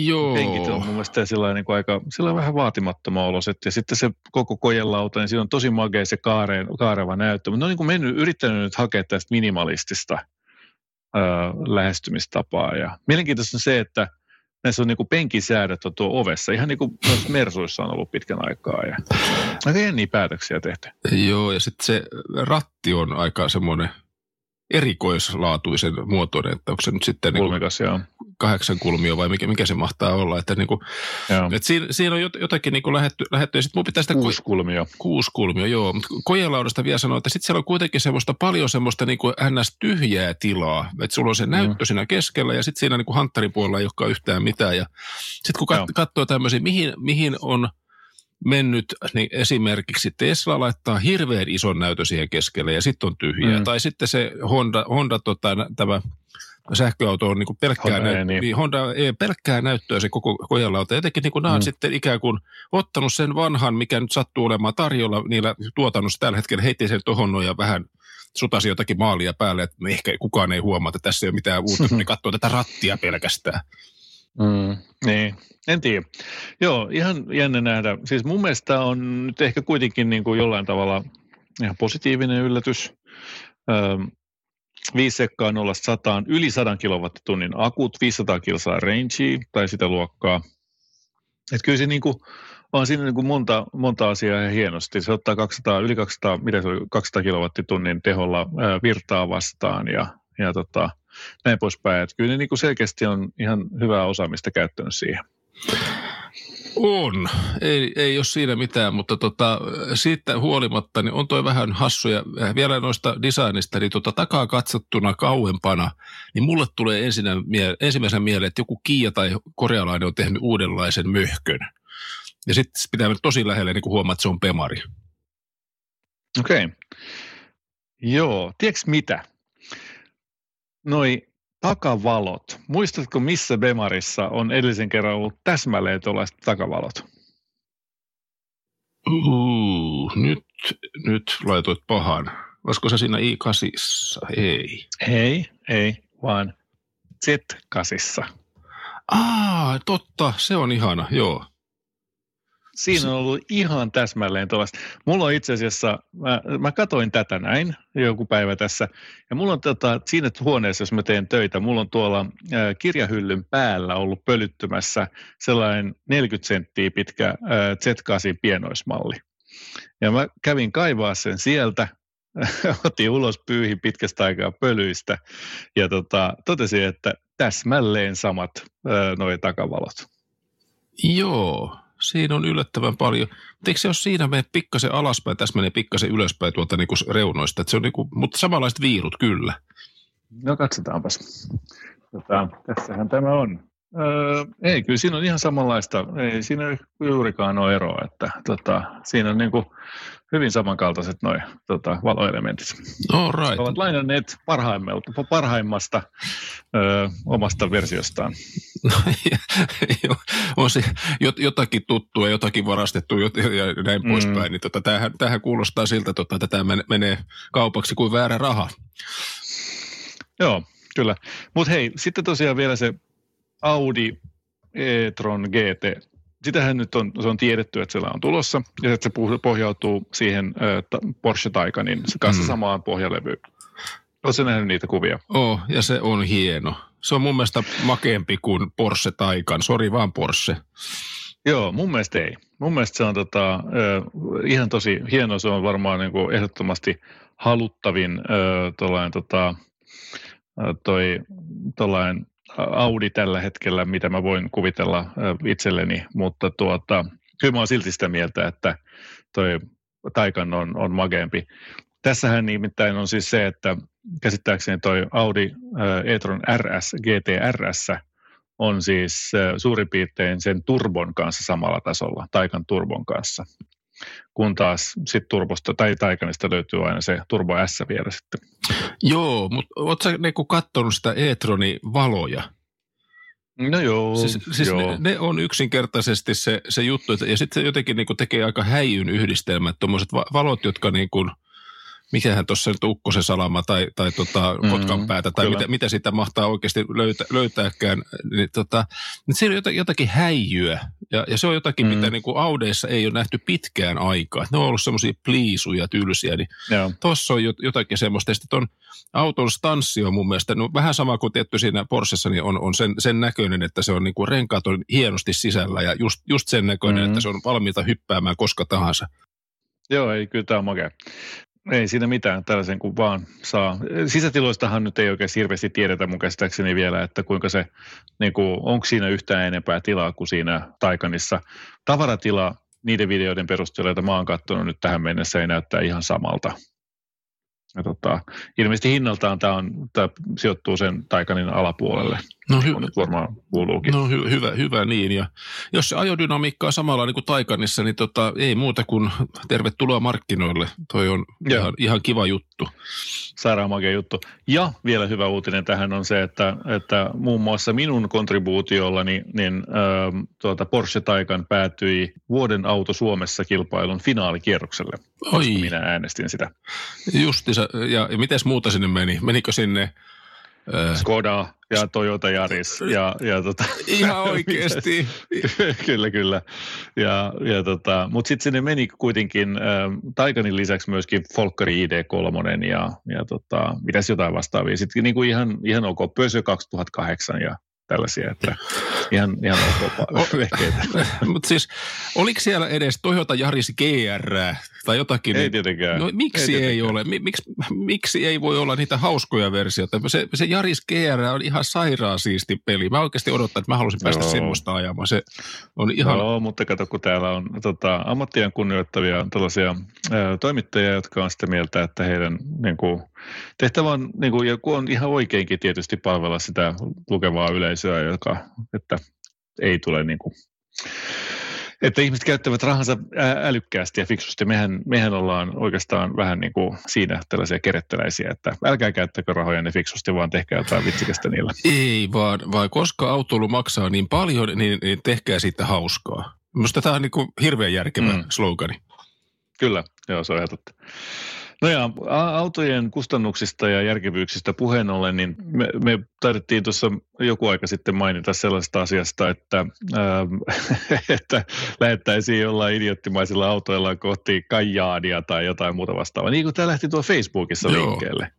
Joo. Penkit on mun mielestä sillä niin kuin aika sillä vähän vaatimattoman oloset. Ja sitten se koko kojelauta, niin siinä on tosi magea se kaare, kaareva näyttö. Mutta ne on niin kuin mennyt, yrittänyt nyt hakea tästä minimalistista ö, lähestymistapaa. Ja mielenkiintoista on se, että näissä on niin kuin penkisäädöt on tuo ovessa. Ihan niin kuin myös Mersuissa on ollut pitkän aikaa. Ja aika jänniä päätöksiä tehty. Joo, ja sitten se ratti on aika semmoinen erikoislaatuisen muotoinen, että onko se nyt sitten niin kuin kahdeksan kulmio vai mikä, mikä se mahtaa olla. Että, niin kuin, että siinä, siinä, on jotakin niin kuin lähetty, lähetty ja sitten mun pitää sitä... Kuusi kulmio. Kuusi kulmio, joo. Mutta kojelaudasta vielä sanoa, että sitten siellä on kuitenkin semmoista paljon semmoista niin kuin ns. tyhjää tilaa. Että sulla on se näyttö mm. siinä keskellä ja sitten siinä niin kuin hanttaripuolella ei olekaan yhtään mitään. Ja sitten kun kat, katsoo tämmöisiä, mihin, mihin on – mennyt, niin esimerkiksi Tesla laittaa hirveän ison näytön siihen keskelle ja sitten on tyhjää. Mm. Tai sitten se Honda, Honda tota, tämä sähköauto on niin pelkkää, Honda, näyt- niin. Niin, Honda ei pelkkää näyttöä se koko kojalauta. Jotenkin niin kuin nämä mm. on sitten ikään kuin ottanut sen vanhan, mikä nyt sattuu olemaan tarjolla niillä tuotannossa tällä hetkellä, heitti sen tuohon ja vähän sutasi jotakin maalia päälle, että ehkä kukaan ei huomaa, että tässä ei ole mitään uutta, ne [LAUGHS] katsoo tätä rattia pelkästään. Mm, niin, en tiedä. Joo, ihan jännä nähdä. Siis mun mielestä on nyt ehkä kuitenkin niin kuin jollain tavalla ihan positiivinen yllätys. Öö, 5 sekkaa 0 100 yli 100 kilowattitunnin akut, 500 kilsaa rangea tai sitä luokkaa. Et kyllä se niin kuin, on siinä niin kuin monta, monta asiaa ihan hienosti. Se ottaa 200, yli 200, mitä se oli, 200 kilowattitunnin teholla ää, virtaa vastaan ja, ja tota, näin poispäin. Että kyllä ne niin kuin selkeästi on ihan hyvää osaamista käyttänyt siihen. On. Ei, ei ole siinä mitään, mutta tota, siitä huolimatta niin on toi vähän hassuja. Vielä noista designista, niin tota, takaa katsottuna kauempana, niin mulle tulee ensinnä, ensimmäisenä mieleen, että joku Kiia tai korealainen on tehnyt uudenlaisen möhkön. Ja sitten pitää mennä tosi lähelle, niin kun huomaa, että se on Pemari. Okei. Okay. Joo, tiedätkö mitä? Noi takavalot. Muistatko, missä Bemarissa on edellisen kerran ollut täsmälleen tuollaiset takavalot? Uh, nyt, nyt laitoit pahan. Olisiko se siinä i8? Ei. Ei, ei, vaan Z8. Aa, totta, se on ihana, joo. Siinä on ollut ihan täsmälleen tuollaista. Mulla on itse asiassa, mä, mä katoin tätä näin joku päivä tässä, ja mulla on tota, siinä huoneessa, jos mä teen töitä, mulla on tuolla ää, kirjahyllyn päällä ollut pölyttymässä sellainen 40 senttiä pitkä ää, Z8 pienoismalli. Ja mä kävin kaivaa sen sieltä, [LAUGHS] otin ulos pyyhin pitkästä aikaa pölyistä ja tota, totesin, että täsmälleen samat nuo takavalot. Joo, siinä on yllättävän paljon. Mutta eikö se ole siinä mene pikkasen alaspäin, tässä menee pikkasen ylöspäin tuolta niinku reunoista, se on niinku, mutta samanlaiset viirut kyllä. No katsotaanpas. Tota, tässähän tämä on. Öö, ei, kyllä siinä on ihan samanlaista. Ei siinä juurikaan ole eroa. Että, tota, siinä on niinku hyvin samankaltaiset nuo tota, valoelementit. All right. Ovat lainanneet parhaimmasta ö, omasta versiostaan. [LAUGHS] No, on se jotakin tuttua, jotakin varastettu ja näin mm. poispäin. Niin tota, tämähän, tämähän kuulostaa siltä, tota, että tämä menee kaupaksi kuin väärä raha. Joo, kyllä. Mutta hei, sitten tosiaan vielä se Audi e-tron GT sitähän nyt on, se on tiedetty, että siellä on tulossa, ja että se pohjautuu siihen äh, Porsche Taycanin kanssa mm. samaan pohjalevyyn. Oletko nähnyt niitä kuvia? Oh, ja se on hieno. Se on mun mielestä makeampi kuin Porsche Taycan. Sori vaan Porsche. Joo, mun mielestä ei. Mun mielestä se on tota, äh, ihan tosi hieno. Se on varmaan niin kuin ehdottomasti haluttavin äh, tollain, tota, toi, tollain Audi tällä hetkellä, mitä mä voin kuvitella itselleni, mutta tuota, kyllä mä oon silti sitä mieltä, että toi Taikan on, on mageempi. Tässähän nimittäin on siis se, että käsittääkseni toi Audi e-tron RS, GTRS on siis suurin piirtein sen turbon kanssa samalla tasolla, Taikan turbon kanssa kun taas sit turbosta tai taikanista löytyy aina se Turbo S vielä sitten. Joo, mutta ootko sä niinku kattonut sitä e-troni valoja? No joo. Siis, siis joo. Ne, ne, on yksinkertaisesti se, se juttu, että, ja sitten se jotenkin niinku tekee aika häijyn yhdistelmät, tuommoiset valot, jotka niinku – mikähän tuossa nyt ukkosen salama tai, tai tota, mm, kotkan päätä tai mitä, mitä sitä mahtaa oikeasti löytä, löytääkään, niin, tota, niin siinä on jotakin häijyä ja, ja se on jotakin, mm. mitä niin kuin Audeissa ei ole nähty pitkään aikaa. Ne on ollut semmoisia pliisuja, tylsiä, niin tuossa on jotakin semmoista. Ja sitten ton auton stanssi on mun mielestä no, vähän sama kuin tietty siinä Porschessa, niin on, on sen, sen näköinen, että se on niin kuin renkaat on hienosti sisällä ja just, just sen näköinen, mm. että se on valmiita hyppäämään koska tahansa. Joo, ei, kyllä tämä on makea. Ei siinä mitään, tällaisen kuin vaan saa. Sisätiloistahan nyt ei oikein hirveästi tiedetä mun käsittääkseni vielä, että kuinka se, niin kuin, onko siinä yhtään enempää tilaa kuin siinä Taikanissa. Tavaratila niiden videoiden perusteella, joita mä oon katsonut nyt tähän mennessä, ei näyttää ihan samalta. Ja tota, ilmeisesti hinnaltaan tämä, on, tämä sijoittuu sen Taikanin alapuolelle. No hy- nyt varmaan kuuluukin. No hy- hyvä, hyvä niin. Ja jos se ajodynamiikka on samalla niin kuin Taikanissa, niin tota, ei muuta kuin tervetuloa markkinoille. Toi on ihan, ihan, kiva juttu. Sairaan juttu. Ja vielä hyvä uutinen tähän on se, että, että muun muassa minun kontribuutiollani niin, äh, tuota Porsche Taycan päätyi vuoden auto Suomessa kilpailun finaalikierrokselle. Oi. minä äänestin sitä. Justissa. Ja, ja miten muuta sinne meni? Menikö sinne Skoda ja Toyota Yaris. Ja, ja tota, Ihan oikeasti. [LAUGHS] kyllä, kyllä. Ja, ja tota, Mutta sitten sinne meni kuitenkin äh, Taikanin lisäksi myöskin Folkkari ID3 ja, ja tota, mitäs jotain vastaavia. Sitten niin kuin ihan, ihan ok, Pösö 2008 ja tällaisia, että ihan, ihan ok [LAUGHS] Mutta siis, oliko siellä edes Toyota Yaris GR tai jotakin? Ei tietenkään. No, miksi ei, tietenkään. ei ole? Miksi, miksi ei voi olla niitä hauskoja versioita? Se, se Yaris GR on ihan sairaan siisti peli. Mä oikeasti odotan, että mä haluaisin päästä Joo. semmoista ajamaan. Se on ihan... Joo, mutta kato, kun täällä on tota, ammattien kunnioittavia tällaisia ää, toimittajia, jotka on sitä mieltä, että heidän niin kuin, tehtävä on, niin kuin, ja kun on ihan oikeinkin tietysti palvella sitä lukevaa yleisöä, joka, että ei tule niin kuin, että ihmiset käyttävät rahansa älykkäästi ja fiksusti. Mehän, mehän ollaan oikeastaan vähän niin kuin siinä tällaisia keretteläisiä, että älkää käyttäkö rahoja ne fiksusti, vaan tehkää jotain vitsikästä niillä. Ei, vaan, vaan koska autoilu maksaa niin paljon, niin, niin tehkää siitä hauskaa. Minusta tämä on niin kuin hirveän järkevä mm. slogani. Kyllä, joo, se on ihan totta. No ja autojen kustannuksista ja järkevyyksistä puheen ollen, niin me, me taidettiin tuossa joku aika sitten mainita sellaista asiasta, että, äh, [LAUGHS] että lähettäisiin jollain idioottimaisilla autoilla kohti Kajaadia tai jotain muuta vastaavaa. Niin kuin tämä lähti tuo Facebookissa Joo. liikkeelle.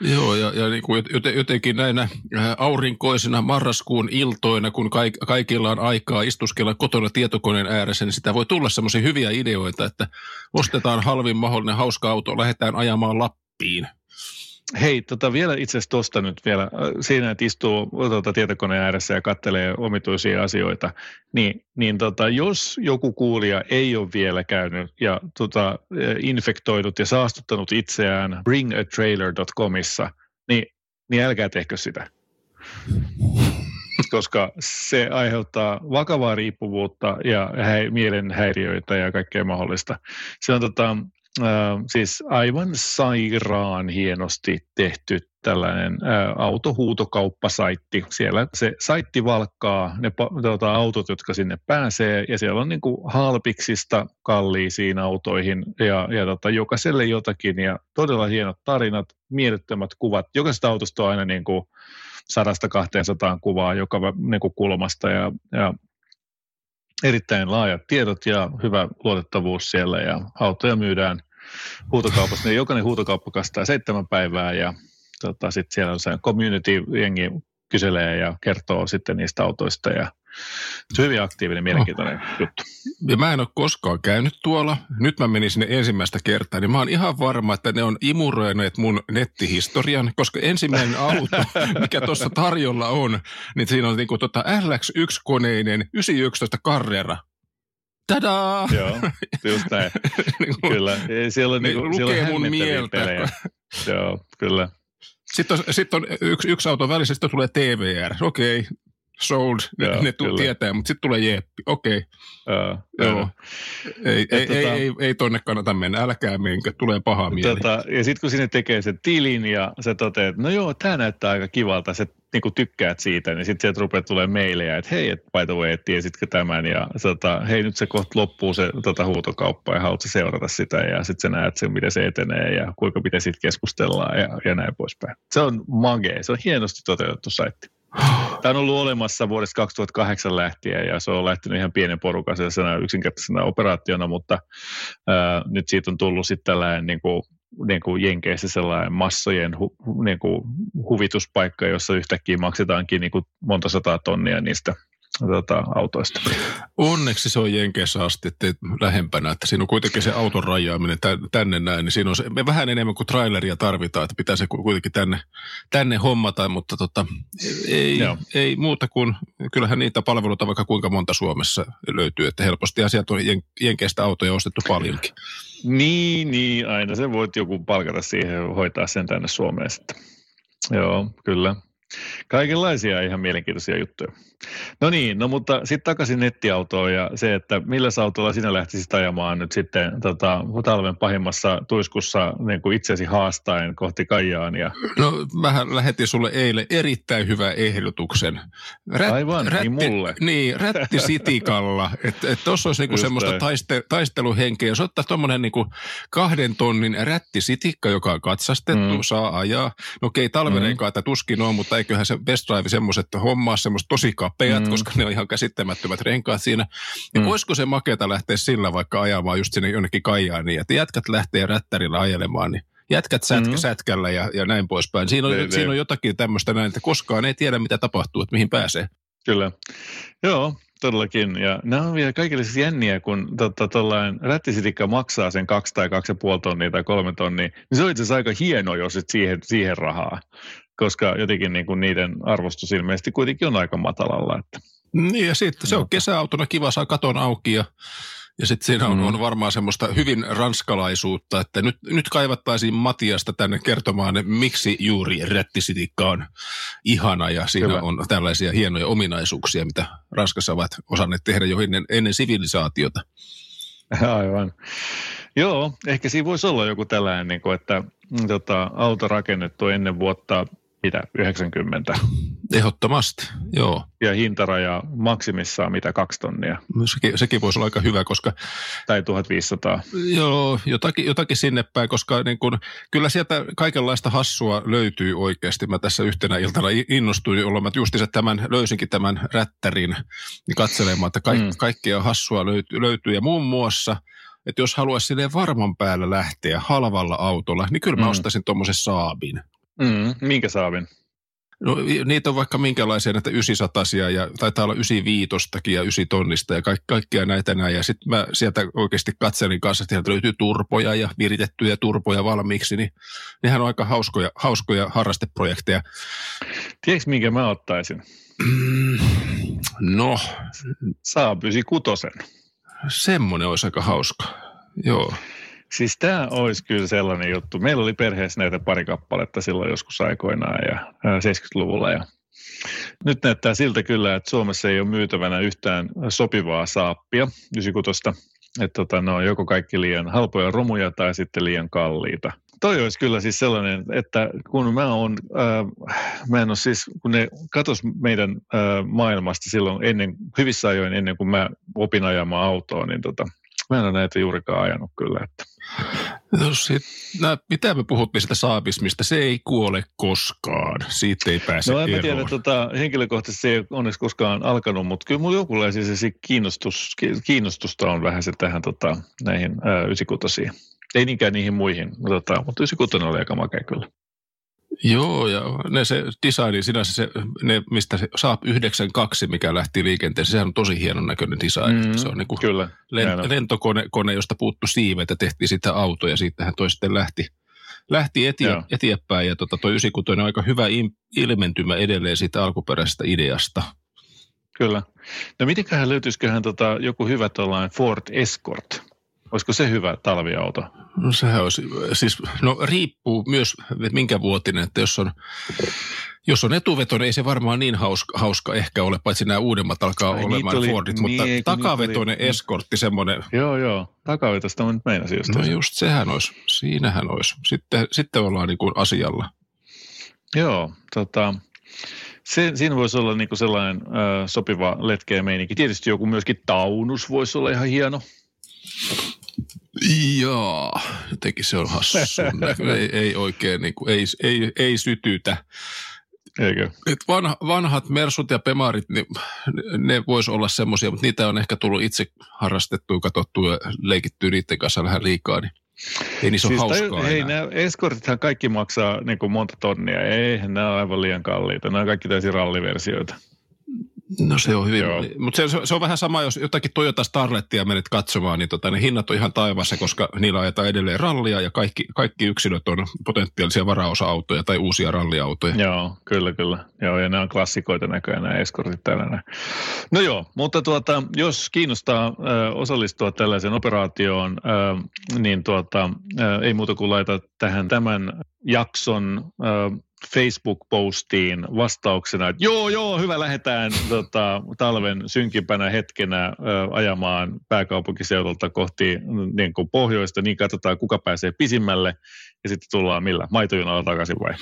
Joo, ja, ja niin kuin jotenkin näinä äh, aurinkoisina marraskuun iltoina, kun kaikilla on aikaa istuskella kotona tietokoneen ääressä, niin sitä voi tulla semmoisia hyviä ideoita, että ostetaan halvin mahdollinen hauska auto, lähdetään ajamaan Lappiin. Hei, tota, vielä itse asiassa tuosta nyt vielä, äh, siinä, että istuu tuota, tietokoneen ääressä ja kattelee omituisia asioita, niin, niin tota, jos joku kuulija ei ole vielä käynyt ja tota, äh, infektoinut ja saastuttanut itseään bringatrailer.comissa, niin, niin älkää tehkö sitä. [LAUGHS] Koska se aiheuttaa vakavaa riippuvuutta ja hä- mielenhäiriöitä ja kaikkea mahdollista. Se on tota, siis aivan sairaan hienosti tehty tällainen autohuutokauppasaitti. Siellä se saitti valkkaa ne tuota, autot, jotka sinne pääsee, ja siellä on niin kuin halpiksista kalliisiin autoihin, ja, ja tota, jokaiselle jotakin, ja todella hienot tarinat, mielettömät kuvat. Jokaisesta autosta on aina niin kuin 100-200 kuvaa joka niin kuin kulmasta, ja, ja erittäin laajat tiedot ja hyvä luotettavuus siellä ja autoja myydään huutokaupassa. Niin jokainen huutokauppa kastaa seitsemän päivää ja tota, sitten siellä on se community-jengi kyselee ja kertoo sitten niistä autoista ja se on hyvin aktiivinen, mielenkiintoinen oh. juttu. Ja mä en ole koskaan käynyt tuolla. Nyt mä menin sinne ensimmäistä kertaa, niin mä oon ihan varma, että ne on imuroineet mun nettihistorian, koska ensimmäinen auto, [LAUGHS] mikä tuossa tarjolla on, niin siinä on niinku tota LX1-koneinen 911 Carrera. Tadaa! Joo, just näin. [LAUGHS] niin kuin, kyllä. Siellä on, niin, niin, siellä on mun mieltä. Pelejä. Joo, kyllä. Sitten on, sitten on yksi, yksi auto välissä, sitten tulee TVR. Okei, sold, Joo, ne tuu tietää, mutta sitten tulee jeppi. Okei. Okay. Joo. Ei, ei, tota, ei, ei, ei tonne kannata mennä, älkää menkö, tulee paha mieli. Tota, ja sitten kun sinne tekee sen tilin ja se toteaa, että no joo, tämä näyttää aika kivalta, se niin tykkäät siitä, niin sitten sieltä rupeaa tulee meilejä, että hei, että by the way, tiesitkö tämän, ja tota, hei, nyt se kohta loppuu se tota, huutokauppa, ja haluatko seurata sitä, ja sitten sä näet sen, miten se etenee, ja kuinka miten siitä keskustellaan, ja, ja näin poispäin. Se on magee, se on hienosti toteutettu saitti. [GASPS] Tämä on ollut olemassa vuodesta 2008 lähtien ja se on lähtenyt ihan pienen porukan yksinkertaisena operaationa, mutta ää, nyt siitä on tullut sitten tällainen niin kuin, niin kuin Jenkeissä sellainen massojen hu, niin kuin huvituspaikka, jossa yhtäkkiä maksetaankin niin kuin monta sataa tonnia niistä tota, autoista. Onneksi se on Jenkeissä asti että lähempänä, että siinä on kuitenkin se auton rajaaminen tänne näin, niin siinä on se, me vähän enemmän kuin traileria tarvitaan, että pitää se kuitenkin tänne, tänne hommata, mutta tota, ei, ei muuta kuin, kyllähän niitä palveluita vaikka kuinka monta Suomessa löytyy, että helposti asiat on Jenkeistä autoja ostettu paljonkin. Niin, niin, aina se voit joku palkata siihen hoitaa sen tänne Suomeen sitten. Joo, kyllä. Kaikenlaisia ihan mielenkiintoisia juttuja. No niin, no mutta sitten takaisin nettiautoon ja se, että millä autolla sinä lähtisit ajamaan nyt sitten tota, talven pahimmassa tuiskussa niin kuin itsesi haastaen kohti Kajaan. Ja... No mä lähetin sulle eilen erittäin hyvän ehdotuksen. Rät, Aivan, niin rätti, niin mulle. Niin, rätti sitikalla. Että et tuossa olisi niinku semmoista taiste, taisteluhenkeä. Jos ottaisi tuommoinen niinku kahden tonnin rätti sitikka, joka on katsastettu, mm. saa ajaa. No okei, talverenkaita mm. tuskin on, mutta eiköhän se best drive semmoiset hommaa semmoista tosi kapeat, mm. koska ne on ihan käsittämättömät renkaat siinä. Ja mm. voisiko se maketa lähteä sillä vaikka ajamaan just sinne jonnekin kajaan niin, että jätkät lähtee rättärillä ajelemaan, niin jätkät sätkä, mm. sätkällä ja, ja näin poispäin. Siinä on, ne, siinä on jotakin tämmöistä näin, että koskaan ei tiedä, mitä tapahtuu, että mihin pääsee. Kyllä. Joo, todellakin. Ja nämä on vielä kaikille siis jänniä, kun tuollainen rättisitikka maksaa sen kaksi tai kaksi ja puoli tonnia tai kolme tonnia, niin se on itse asiassa aika hieno, jos et siihen, siihen rahaa koska jotenkin niin kuin niiden arvostus ilmeisesti kuitenkin on aika matalalla. Että. Niin ja sitten se on kesäautona kiva, saa katon auki ja, Ja sitten siinä on, mm. on varmaan semmoista hyvin ranskalaisuutta, että nyt, nyt kaivattaisiin Matiasta tänne kertomaan, miksi juuri rättisitikka on ihana ja siinä Kyllä. on tällaisia hienoja ominaisuuksia, mitä Ranskassa ovat osanneet tehdä jo ennen, ennen sivilisaatiota. Aivan. Joo, ehkä siinä voisi olla joku tällainen, niin kuin, että mm, tota, auto rakennettu ennen vuotta mitä, 90? Ehdottomasti, joo. Ja hintaraja maksimissaan mitä, kaksi tonnia? No, sekin, sekin voisi olla aika hyvä, koska... Tai 1500. Joo, jotakin, jotakin sinne päin, koska niin kun, kyllä sieltä kaikenlaista hassua löytyy oikeasti. Mä tässä yhtenä iltana innostuin olla, että justiinsa tämän, löysinkin tämän rättärin niin katselemaan, että kaik, mm. kaikkea hassua löytyy, löytyy. Ja muun muassa että jos haluaisi silleen varman päällä lähteä halvalla autolla, niin kyllä mä mm. ostaisin tuommoisen Saabin. Mm, minkä saavin? No, niitä on vaikka minkälaisia näitä 900 ja taitaa olla 95 ja 9 tonnista ja kaik, kaikkia näitä näin. Ja sitten mä sieltä oikeasti katselin kanssa, että sieltä löytyy turpoja ja viritettyjä turpoja valmiiksi, niin nehän on aika hauskoja, hauskoja harrasteprojekteja. Tiedätkö, minkä mä ottaisin? no. Saa pysi kutosen. Semmoinen olisi aika hauska, joo. Siis tämä olisi kyllä sellainen juttu. Meillä oli perheessä näitä pari kappaletta silloin joskus aikoinaan ja 70-luvulla ja nyt näyttää siltä kyllä, että Suomessa ei ole myytävänä yhtään sopivaa saappia 96. Että tota, ne on joko kaikki liian halpoja romuja tai sitten liian kalliita. Toi olisi kyllä siis sellainen, että kun mä oon, äh, mä en ole siis, kun ne katos meidän äh, maailmasta silloin ennen, hyvissä ajoin ennen kuin mä opin ajamaan autoa, niin tota, mä en ole näitä juurikaan ajanut kyllä. Että. No sit, nää, mitä me puhuttiin sitä saabismista, se ei kuole koskaan, siitä ei pääse No en mä tiedä, tota, henkilökohtaisesti se ei onneksi koskaan alkanut, mutta kyllä mulla joku se kiinnostus, kiinnostusta on vähän se tähän tota, näihin ysikutosiin. Ei niinkään niihin muihin, mutta, tota, mutta ysikutonen oli aika makea kyllä. Joo, ja ne se designi sinänsä, se, ne, mistä se Saab 92, mikä lähti liikenteeseen, sehän on tosi hienon näköinen design. Mm, se on niin kuin kyllä, lent, lentokone, kone, josta puuttu siivet ja tehtiin sitä auto ja siitähän toi sitten lähti, lähti etie, eteenpäin. Ja tota, toi 96 on aika hyvä ilmentymä edelleen siitä alkuperäisestä ideasta. Kyllä. No mitenköhän löytyisiköhän tota, joku hyvä tuollainen Ford Escort? Olisiko se hyvä talviauto? No sehän olisi, siis no riippuu myös, että minkä vuotinen, että jos on, jos on etuveto, niin ei se varmaan niin hauska, hauska ehkä ole, paitsi nämä uudemmat alkaa Ai, olemaan oli, Fordit, niin, mutta takavetoinen oli, eskortti semmoinen. Joo, joo, takavetosta on nyt meinasin just. No just sehän olisi, siinähän olisi. Sitten, sitten ollaan niin kuin asialla. Joo, tota, se, siinä voisi olla niin kuin sellainen ö, sopiva letkeä meininki. Tietysti joku myöskin taunus voisi olla ihan hieno. Joo, jotenkin se on hassu. [LAUGHS] ei, ei oikein, niin kuin, ei, ei, ei sytytä. Eikö? Et vanha, vanhat Mersut ja Pemarit, niin ne vois olla semmoisia, mutta niitä on ehkä tullut itse harrastettua, katsottua ja leikittyä niiden kanssa vähän liikaa, niin ei niissä siis ole hauskaa Hei, nämä eskortithan kaikki maksaa niin kuin monta tonnia. Ei, nämä on aivan liian kalliita. Nämä on kaikki täysin ralliversioita. No se on hyvin, mutta se, se, on vähän sama, jos jotakin Toyota Starlettia menet katsomaan, niin tota, ne hinnat on ihan taivassa, koska niillä ajetaan edelleen rallia ja kaikki, kaikki yksilöt on potentiaalisia varaosa-autoja tai uusia ralliautoja. Joo, kyllä, kyllä. Joo, ja nämä on klassikoita näköjään nämä eskortit tällainen. No joo, mutta tuota, jos kiinnostaa ö, osallistua tällaiseen operaatioon, ö, niin tuota, ö, ei muuta kuin laita tähän tämän jakson ö, Facebook-postiin vastauksena, että joo, joo, hyvä, lähdetään tota, talven synkimpänä hetkenä ö, ajamaan pääkaupunkiseudulta kohti niin kuin pohjoista, niin katsotaan, kuka pääsee pisimmälle, ja sitten tullaan millä? Maitojunalla takaisin vai?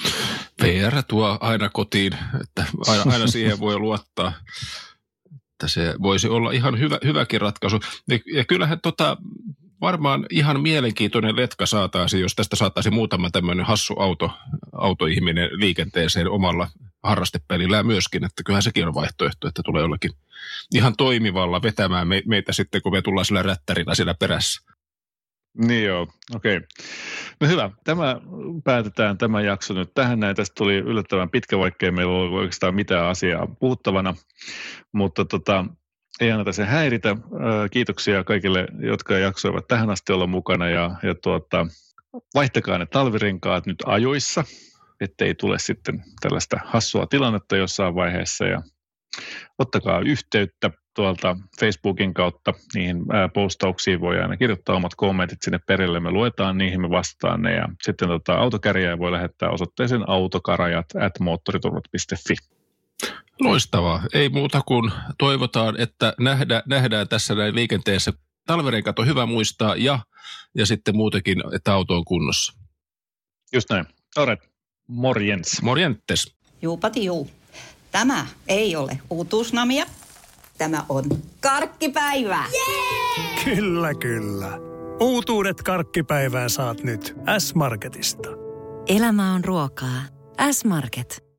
VR tuo aina kotiin, että aina, aina siihen voi luottaa. Että se voisi olla ihan hyvä, hyväkin ratkaisu. Ja, ja kyllähän tota, varmaan ihan mielenkiintoinen letka saataisiin, jos tästä saataisiin muutama tämmöinen hassu auto, autoihminen liikenteeseen omalla harrastepelillä myöskin, että kyllähän sekin on vaihtoehto, että tulee jollakin ihan toimivalla vetämään meitä sitten, kun me tullaan sillä rättärillä siellä perässä. Niin joo, okei. Okay. No hyvä, tämä päätetään tämä jakso nyt tähän näin. Tästä tuli yllättävän pitkä, vaikkei meillä ole oikeastaan mitään asiaa puhuttavana, mutta tota, ei anneta se häiritä. Kiitoksia kaikille, jotka jaksoivat tähän asti olla mukana ja, ja tuota, vaihtakaa ne talvirenkaat nyt ajoissa, ettei tule sitten tällaista hassua tilannetta jossain vaiheessa ja ottakaa yhteyttä tuolta Facebookin kautta. Niihin postauksiin voi aina kirjoittaa omat kommentit sinne perille. Me luetaan niihin, me vastaan ne ja sitten tota, autokärjää voi lähettää osoitteeseen autokarajat at moottoriturvat.fi. Loistavaa. Ei muuta kuin toivotaan, että nähdä, nähdään tässä näin liikenteessä. Talverenkat on hyvä muistaa ja, ja sitten muutenkin, että auto on kunnossa. Just näin. Alright. Morjens. Morjentes. Juupati juu. Tämä ei ole uutuusnamia. Tämä on karkkipäivää. Yeah! Kyllä, kyllä. Uutuudet karkkipäivään saat nyt S-Marketista. Elämä on ruokaa. S-Market.